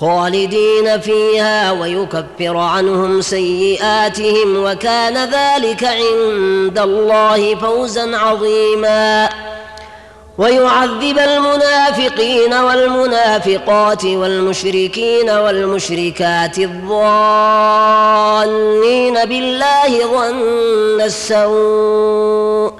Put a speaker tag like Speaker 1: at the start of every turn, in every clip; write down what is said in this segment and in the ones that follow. Speaker 1: خالدين فيها ويكفر عنهم سيئاتهم وكان ذلك عند الله فوزا عظيما ويعذب المنافقين والمنافقات والمشركين والمشركات الضالين بالله ظن السوء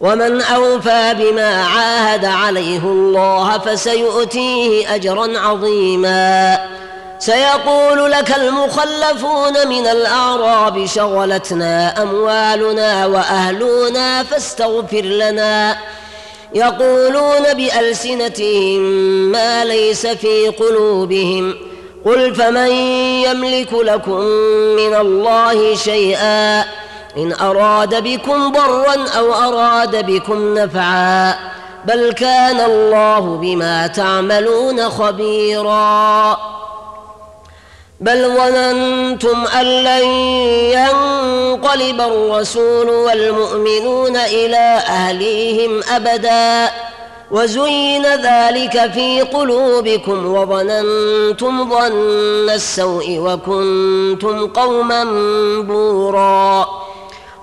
Speaker 1: ومن اوفى بما عاهد عليه الله فسيؤتيه اجرا عظيما سيقول لك المخلفون من الاعراب شغلتنا اموالنا واهلنا فاستغفر لنا يقولون بالسنتهم ما ليس في قلوبهم قل فمن يملك لكم من الله شيئا إن أراد بكم ضرا أو أراد بكم نفعا بل كان الله بما تعملون خبيرا بل ظننتم أن لن ينقلب الرسول والمؤمنون إلى أهليهم أبدا وزين ذلك في قلوبكم وظننتم ظن السوء وكنتم قوما بوراً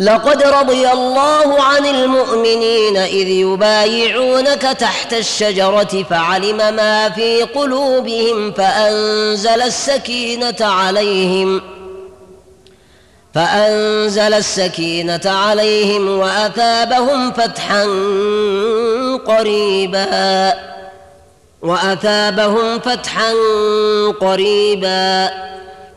Speaker 1: لقد رضي الله عن المؤمنين اذ يبايعونك تحت الشجره فعلم ما في قلوبهم فانزل السكينه عليهم فانزل السكينه عليهم واثابهم فتحا قريبا واثابهم فتحا قريبا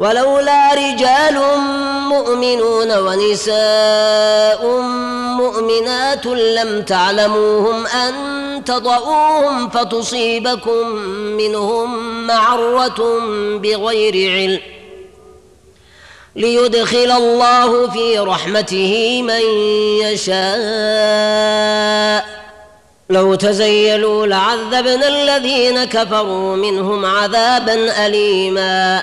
Speaker 1: ولولا رجال مؤمنون ونساء مؤمنات لم تعلموهم أن تضعوهم فتصيبكم منهم معرة بغير علم ليدخل الله في رحمته من يشاء لو تزيلوا لعذبنا الذين كفروا منهم عذابا أليماً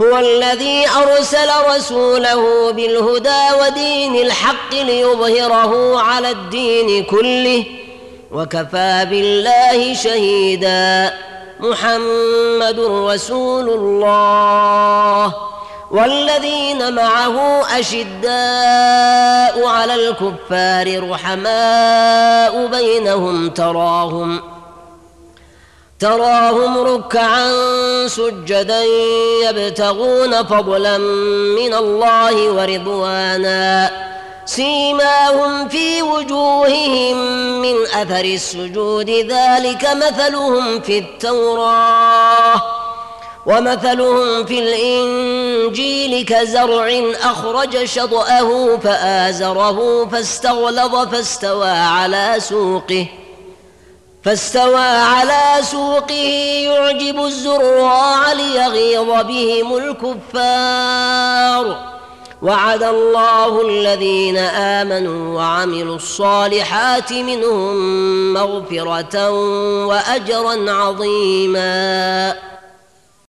Speaker 1: هو الذي ارسل رسوله بالهدى ودين الحق ليظهره على الدين كله وكفى بالله شهيدا محمد رسول الله والذين معه اشداء على الكفار رحماء بينهم تراهم تراهم ركعا سجدا يبتغون فضلا من الله ورضوانا سيماهم في وجوههم من اثر السجود ذلك مثلهم في التوراه ومثلهم في الانجيل كزرع اخرج شطاه فازره فاستغلظ فاستوى على سوقه فاستوى على سوقه يعجب الزراع ليغيظ بهم الكفار وعد الله الذين امنوا وعملوا الصالحات منهم مغفره واجرا عظيما